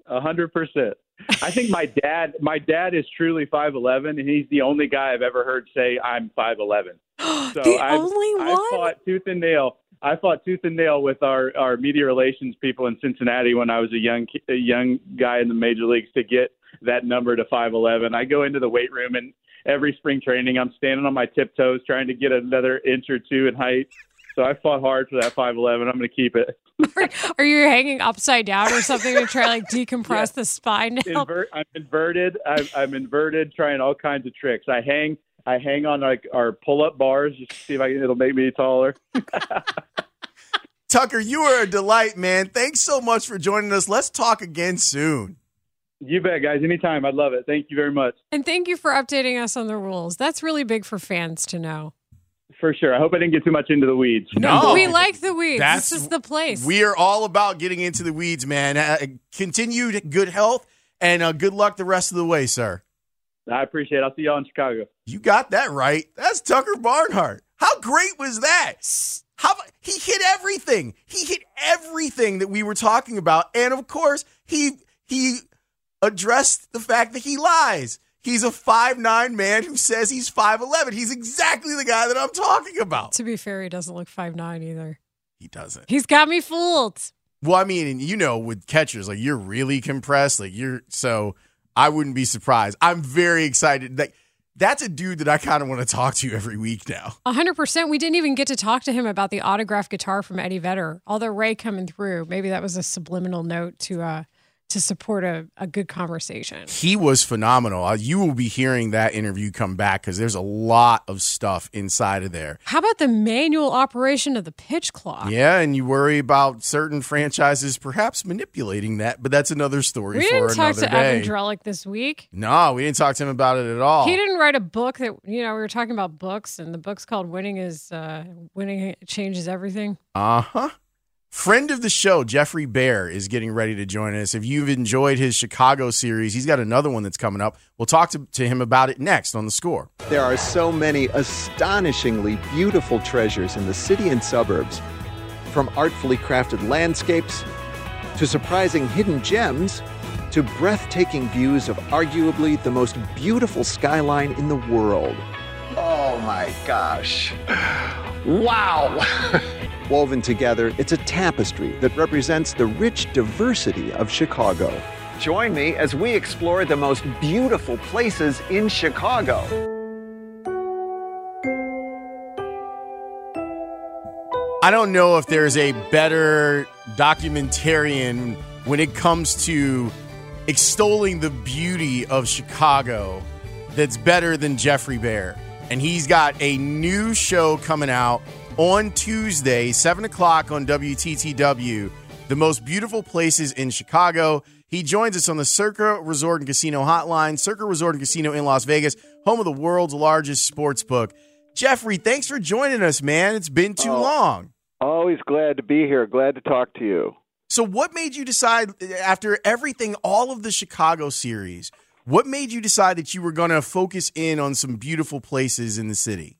A hundred percent. I think my dad, my dad is truly five eleven, and he's the only guy I've ever heard say I'm five eleven. So the I've, only I fought tooth and nail. I fought tooth and nail with our our media relations people in Cincinnati when I was a young a young guy in the major leagues to get that number to five eleven. I go into the weight room and every spring training I'm standing on my tiptoes trying to get another inch or two in height. So I fought hard for that five eleven. I'm going to keep it. Are you hanging upside down or something to try like decompress the spine? Now? Invert, I'm inverted. I'm, I'm inverted, trying all kinds of tricks. I hang, I hang on like our pull-up bars just to see if I can, it'll make me taller. Tucker, you are a delight, man. Thanks so much for joining us. Let's talk again soon. You bet, guys. Anytime. I'd love it. Thank you very much. And thank you for updating us on the rules. That's really big for fans to know. For sure. I hope I didn't get too much into the weeds. No. we like the weeds. That's- this is the place. We are all about getting into the weeds, man. Uh, continued good health and uh, good luck the rest of the way, sir. I appreciate it. I'll see y'all in Chicago. You got that right. That's Tucker Barnhart. How great was that? How he hit everything. He hit everything that we were talking about, and of course, he he addressed the fact that he lies. He's a five nine man who says he's five eleven. He's exactly the guy that I'm talking about. to be fair, he doesn't look five nine either. he doesn't. He's got me fooled. Well, I mean, you know, with catchers, like you're really compressed. Like you're so I wouldn't be surprised. I'm very excited. Like that's a dude that I kind of want to talk to every week now. hundred percent. We didn't even get to talk to him about the autographed guitar from Eddie Vedder. Although Ray coming through, maybe that was a subliminal note to uh to support a, a good conversation. He was phenomenal. You will be hearing that interview come back because there's a lot of stuff inside of there. How about the manual operation of the pitch clock? Yeah, and you worry about certain franchises perhaps manipulating that, but that's another story We didn't talk to day. Evan Drellich this week. no, we didn't talk to him about it at all. He didn't write a book that you know we were talking about books, and the book's called "Winning is uh, Winning Changes Everything." Uh huh. Friend of the show, Geoffrey Baer, is getting ready to join us. If you've enjoyed his Chicago series, he's got another one that's coming up. We'll talk to, to him about it next on the score. There are so many astonishingly beautiful treasures in the city and suburbs, from artfully crafted landscapes to surprising hidden gems to breathtaking views of arguably the most beautiful skyline in the world. Oh my gosh. Wow. Woven together, it's a tapestry that represents the rich diversity of Chicago. Join me as we explore the most beautiful places in Chicago. I don't know if there's a better documentarian when it comes to extolling the beauty of Chicago that's better than Geoffrey Baer. And he's got a new show coming out on Tuesday, 7 o'clock on WTTW, The Most Beautiful Places in Chicago. He joins us on the Circa Resort and Casino Hotline, Circa Resort and Casino in Las Vegas, home of the world's largest sports book. Geoffrey, thanks for joining us, man. It's been too Oh. long. Always glad to be here. Glad to talk to you. So, what made you decide after everything, all of the Chicago series, what made you decide that you were going to focus in on some beautiful places in the city?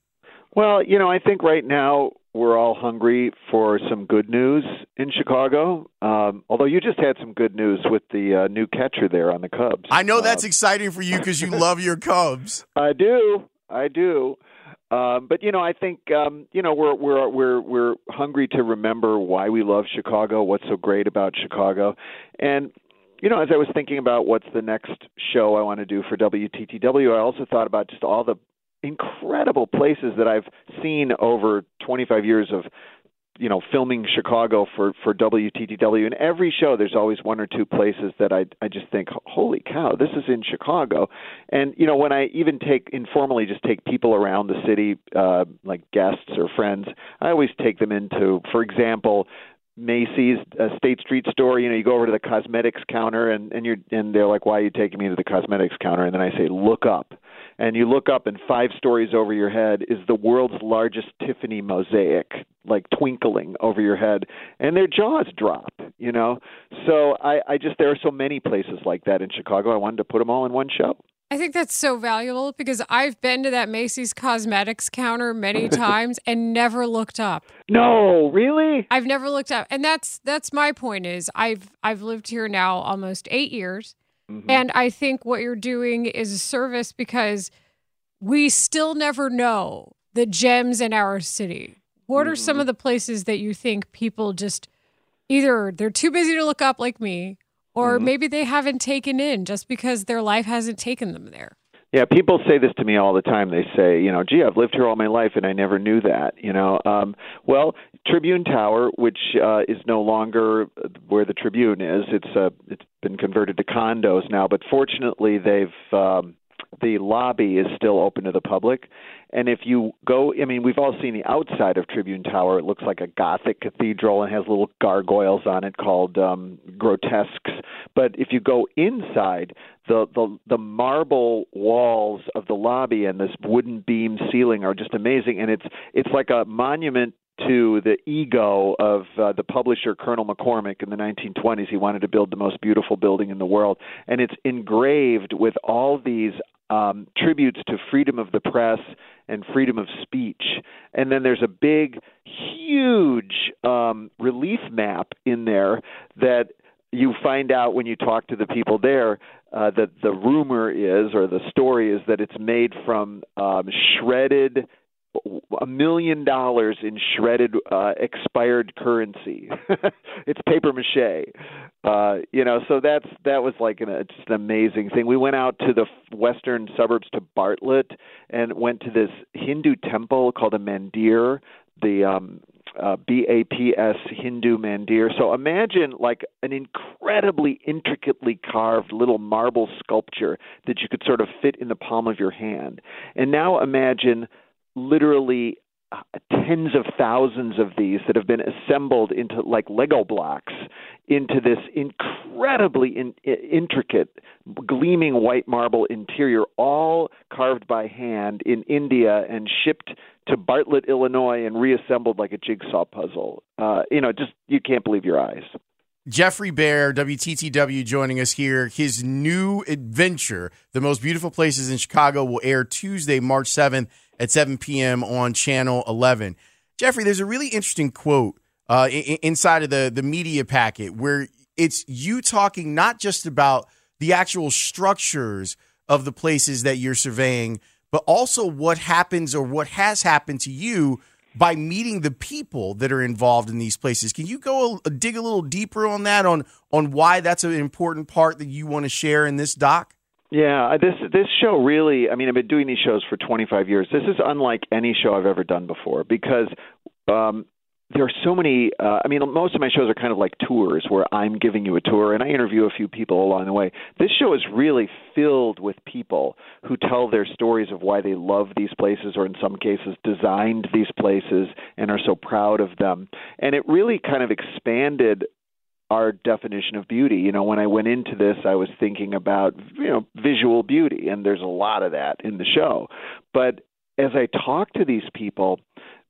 Well, you know, I think right now we're all hungry for some good news in Chicago. Um, although you just had some good news with the uh, new catcher there on the Cubs. I know that's exciting for you because you love your Cubs. I do. I do. Um, but you know, I think um, you know we're we're we're we're hungry to remember why we love Chicago, what's so great about Chicago, and you know, as I was thinking about what's the next show I want to do for WTTW, I also thought about just all the incredible places that I've seen over 25 years of you know filming Chicago for for WTTW and every show there's always one or two places that I I just think holy cow this is in Chicago. And you know when I even take informally just take people around the city uh like guests or friends I always take them into for example Macy's uh, State Street store, you know, you go over to the cosmetics counter and and you're and they're like, "Why are you taking me to the cosmetics counter?" And then I say, "Look up." And you look up and 5 stories over your head is the world's largest Tiffany mosaic, like twinkling over your head, and their jaws drop, you know. So I I just there are so many places like that in Chicago. I wanted to put them all in one show. I think that's so valuable because I've been to that Macy's cosmetics counter many times and never looked up. No, really? I've never looked up. And that's that's my point is I've I've lived here now almost 8 years. Mm-hmm. And I think what you're doing is a service because we still never know the gems in our city. What are some of the places that you think people just either they're too busy to look up like me or maybe they haven't taken in just because their life hasn't taken them there? Yeah, people say this to me all the time. They say, you know, gee, I've lived here all my life and I never knew that. You know, um, well, Tribune Tower, which uh, is no longer where the Tribune is, it's uh, it's been converted to condos now. But fortunately, they've um, the lobby is still open to the public. And if you go, I mean, we've all seen the outside of Tribune Tower. It looks like a Gothic cathedral and has little gargoyles on it called um, grotesques. But if you go inside, the, the the marble walls of the lobby and this wooden beam ceiling are just amazing. And it's it's like a monument to the ego of uh, the publisher Colonel McCormick in the 1920s. He wanted to build the most beautiful building in the world, and it's engraved with all these um, tributes to freedom of the press and freedom of speech. And then there's a big, huge um, relief map in there that you find out when you talk to the people there uh, that the rumor is, or the story is, that it's made from um, shredded a million dollars in shredded uh, expired currency. it's paper mache. Uh, you know, so that's that was like an, it's an amazing thing. We went out to the western suburbs to Bartlett and went to this Hindu temple called a mandir. The um, uh, BAPS Hindu mandir. So imagine like an incredibly intricately carved little marble sculpture that you could sort of fit in the palm of your hand. And now imagine literally uh, tens of thousands of these that have been assembled into like Lego blocks into this incredibly in, intricate, gleaming white marble interior, all carved by hand in India and shipped to Bartlett, Illinois, and reassembled like a jigsaw puzzle. Uh, you know, just you can't believe your eyes. Geoffrey Baer, WTTW, joining us here. His new adventure, The Most Beautiful Places in Chicago, will air Tuesday, March 7th at 7 p.m. on Channel 11. Geoffrey, there's a really interesting quote uh, inside of the, the media packet where it's you talking not just about the actual structures of the places that you're surveying, but also what happens or what has happened to you by meeting the people that are involved in these places. Can you go a, dig a little deeper on that on on why that's an important part that you want to share in this doc? Yeah, this this show really. I mean, I've been doing these shows for 25 years. This is unlike any show I've ever done before because um, there are so many uh, i mean most of my shows are kind of like tours where i'm giving you a tour and i interview a few people along the way this show is really filled with people who tell their stories of why they love these places or in some cases designed these places and are so proud of them and it really kind of expanded our definition of beauty. You know, when I went into this, I was thinking about, you know, visual beauty, and there's a lot of that in the show. But as I talk to these people,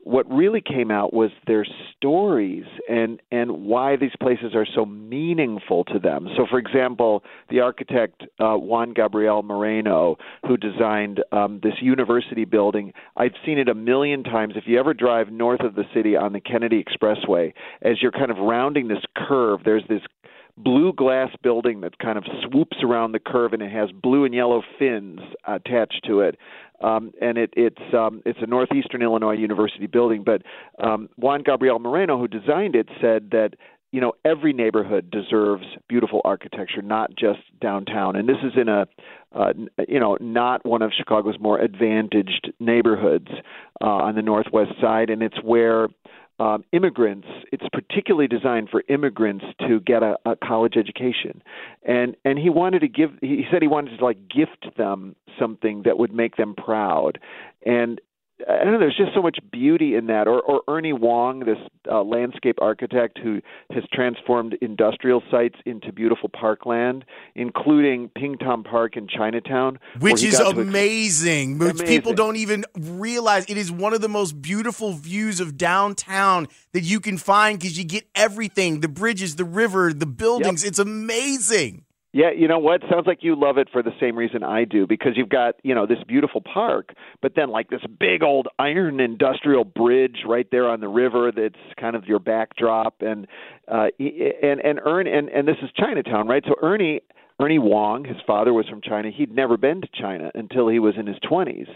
what really came out was their stories and and why these places are so meaningful to them. So, for example, the architect uh, Juan Gabriel Moreno, who designed um, this university building, I've seen it a million times. If you ever drive north of the city on the Kennedy Expressway, as you're kind of rounding this curve, there's this blue glass building that kind of swoops around the curve and it has blue and yellow fins attached to it um, and it, it's um, it's a Northeastern Illinois University building. But um, Juan Gabriel Moreno, who designed it, said that you know every neighborhood deserves beautiful architecture, not just downtown. And this is in a uh, you know not one of Chicago's more advantaged neighborhoods uh, on the northwest side, and it's where um, immigrants. It's particularly designed for immigrants to get a, a college education, and and he wanted to give. He said he wanted to like gift them something that would make them proud, and I don't know. There's just so much beauty in that. Or, or Ernie Wong, this uh, landscape architect who has transformed industrial sites into beautiful parkland, including Ping Tom Park in Chinatown, which is amazing. Ex- amazing. People don't even realize it is one of the most beautiful views of downtown that you can find because you get everything: the bridges, the river, the buildings. Yep. It's amazing. Yeah, you know what? Sounds like you love it for the same reason I do because you've got, you know, this beautiful park, but then like this big old iron industrial bridge right there on the river that's kind of your backdrop and uh and and Ern and and this is Chinatown, right? So Ernie Ernie Wong, his father was from China. He'd never been to China until he was in his 20s.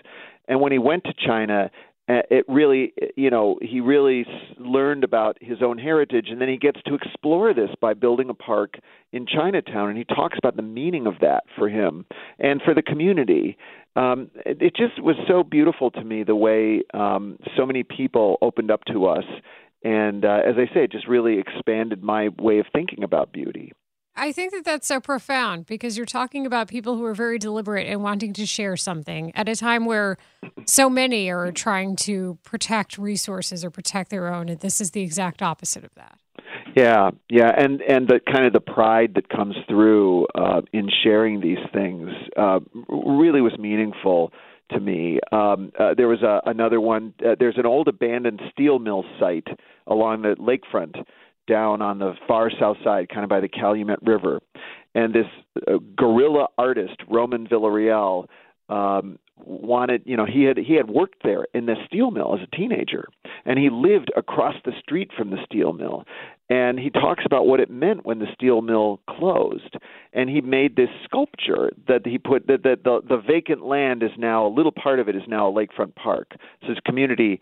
And when he went to China, it really you know he really learned about his own heritage and then he gets to explore this by building a park in Chinatown and he talks about the meaning of that for him and for the community. Um it, it just was so beautiful to me the way um so many people opened up to us and uh, as i say it just really expanded my way of thinking about beauty I think that that's so profound because you're talking about people who are very deliberate and wanting to share something at a time where so many are trying to protect resources or protect their own, and this is the exact opposite of that. Yeah, yeah, and and the kind of the pride that comes through uh, in sharing these things uh, really was meaningful to me. Um, uh, there was a, another one. Uh, there's an old abandoned steel mill site along the lakefront down on the far south side, kind of by the Calumet River. And this uh, guerrilla artist, Roman Villarreal, um, wanted, you know, he had he had worked there in the steel mill as a teenager, and he lived across the street from the steel mill. And he talks about what it meant when the steel mill closed. and he made this sculpture that he put that the, the the vacant land is now a little part of it is now a lakefront park. So his community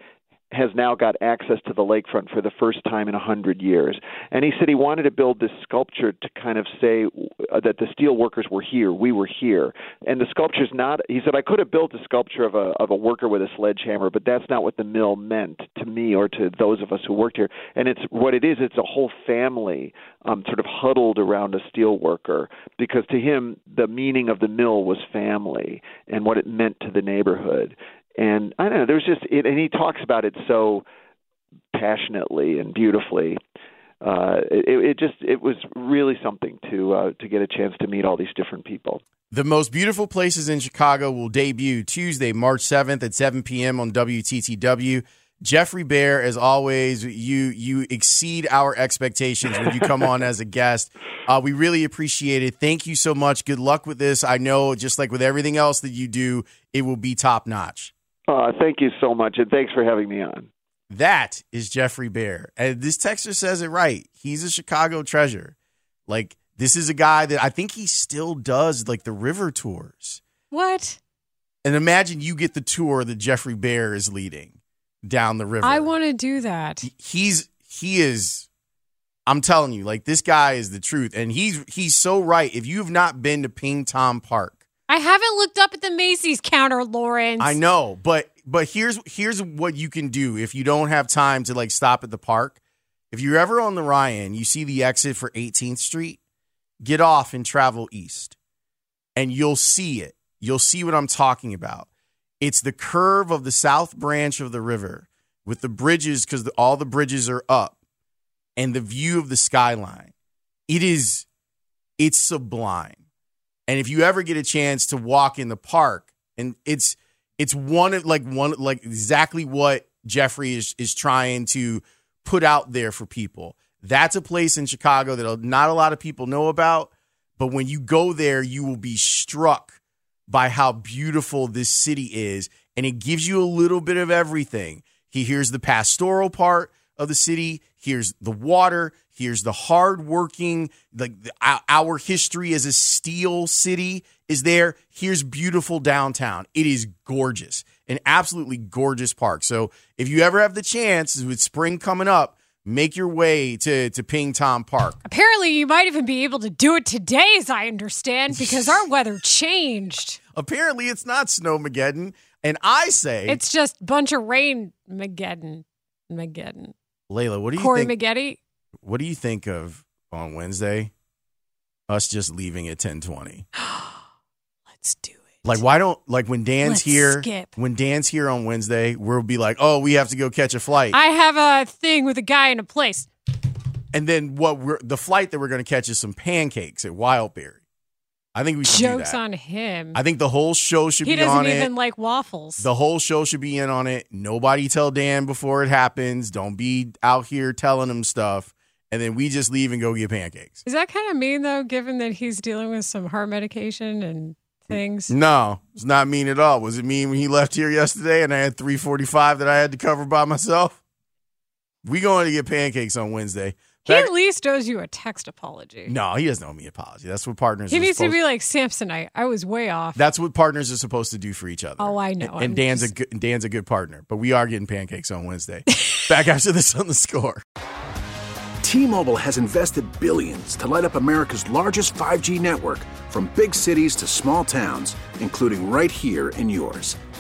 has now got access to the lakefront for the first time in a hundred years. And he said he wanted to build this sculpture to kind of say uh, that the steel workers were here, we were here. And the sculpture's not. He said I could have built a sculpture of a of a worker with a sledgehammer, but that's not what the mill meant to me or to those of us who worked here. And it's what it is. It's a whole family um, sort of huddled around a steel worker because to him the meaning of the mill was family and what it meant to the neighborhood and I don't know. There's just it, and he talks about it so passionately and beautifully. Uh, it, it just it was really something to uh, to get a chance to meet all these different people. The most beautiful places in Chicago will debut Tuesday, March seventh at seven p.m. on WTTW. Geoffrey Baer, as always, you you exceed our expectations when you come on as a guest. Uh, we really appreciate it. Thank you so much. Good luck with this. I know, just like with everything else that you do, it will be top notch. Uh, thank you so much, and thanks for having me on. That is Geoffrey Baer. And this texter says it right. He's a Chicago treasure. Like, this is a guy that I think he still does like the river tours. What? And imagine you get the tour that Geoffrey Baer is leading down the river. I want to do that. He's he is I'm telling you, like this guy is the truth. And he's he's so right. If you have not been to Ping Tom Park, I haven't looked up at the Macy's counter, Laurence. I know, but but here's here's what you can do if you don't have time to like stop at the park. If you're ever on the Ryan, you see the exit for 18th Street, get off and travel east. And you'll see it. You'll see what I'm talking about. It's the curve of the south branch of the river with the bridges because all the bridges are up and the view of the skyline. It is, it's sublime. And if you ever get a chance to walk in the park, and it's it's one of like one like exactly what Geoffrey is is trying to put out there for people. That's a place in Chicago that not a lot of people know about, but when you go there, you will be struck by how beautiful this city is, and it gives you a little bit of everything. He hears the pastoral part of the city, here's the water, here's the hardworking, like the, our history as a steel city is there. Here's beautiful downtown. It is gorgeous, an absolutely gorgeous park. So if you ever have the chance with spring coming up, make your way to to Ping Tom Park. Apparently, you might even be able to do it today, as I understand, because our weather changed. Apparently, it's not snowmageddon, and I say it's just bunch of rain, Mageddon, Mageddon. Leila, what do you Corey think? Maggette? What do you think of on Wednesday? Us just leaving at ten twenty. Let's do it. Like, why don't like when Dan's Let's here? skip. When Dan's here on Wednesday, we'll be like, oh, we have to go catch a flight, I have a thing with a guy in a place. and then what? We're the flight that we're going to catch is some pancakes at Wildberry. I think we should do Jokes on him. I think the whole show should he be doesn't even like waffles. The whole show should be in on it. Nobody tell Dan before it happens. Don't be out here telling him stuff. And then we just leave and go get pancakes. Is that kind of mean though, given that he's dealing with some heart medication and things? No, it's not mean at all. Was it mean when he left here yesterday and I had 345 that I had to cover by myself? We going to get pancakes on Wednesday. He Back- at least owes you a text apology. no, he doesn't owe me an apology. That's what partners He are needs to be like Samsonite. I was way off. That's what partners are supposed to do for each other. oh, I know. and I'm Dan's just- a good Dan's a good partner, but we are getting pancakes on Wednesday. Back after this on the score. T-Mobile has invested billions to light up America's largest 5G network from big cities to small towns, including right here in yours.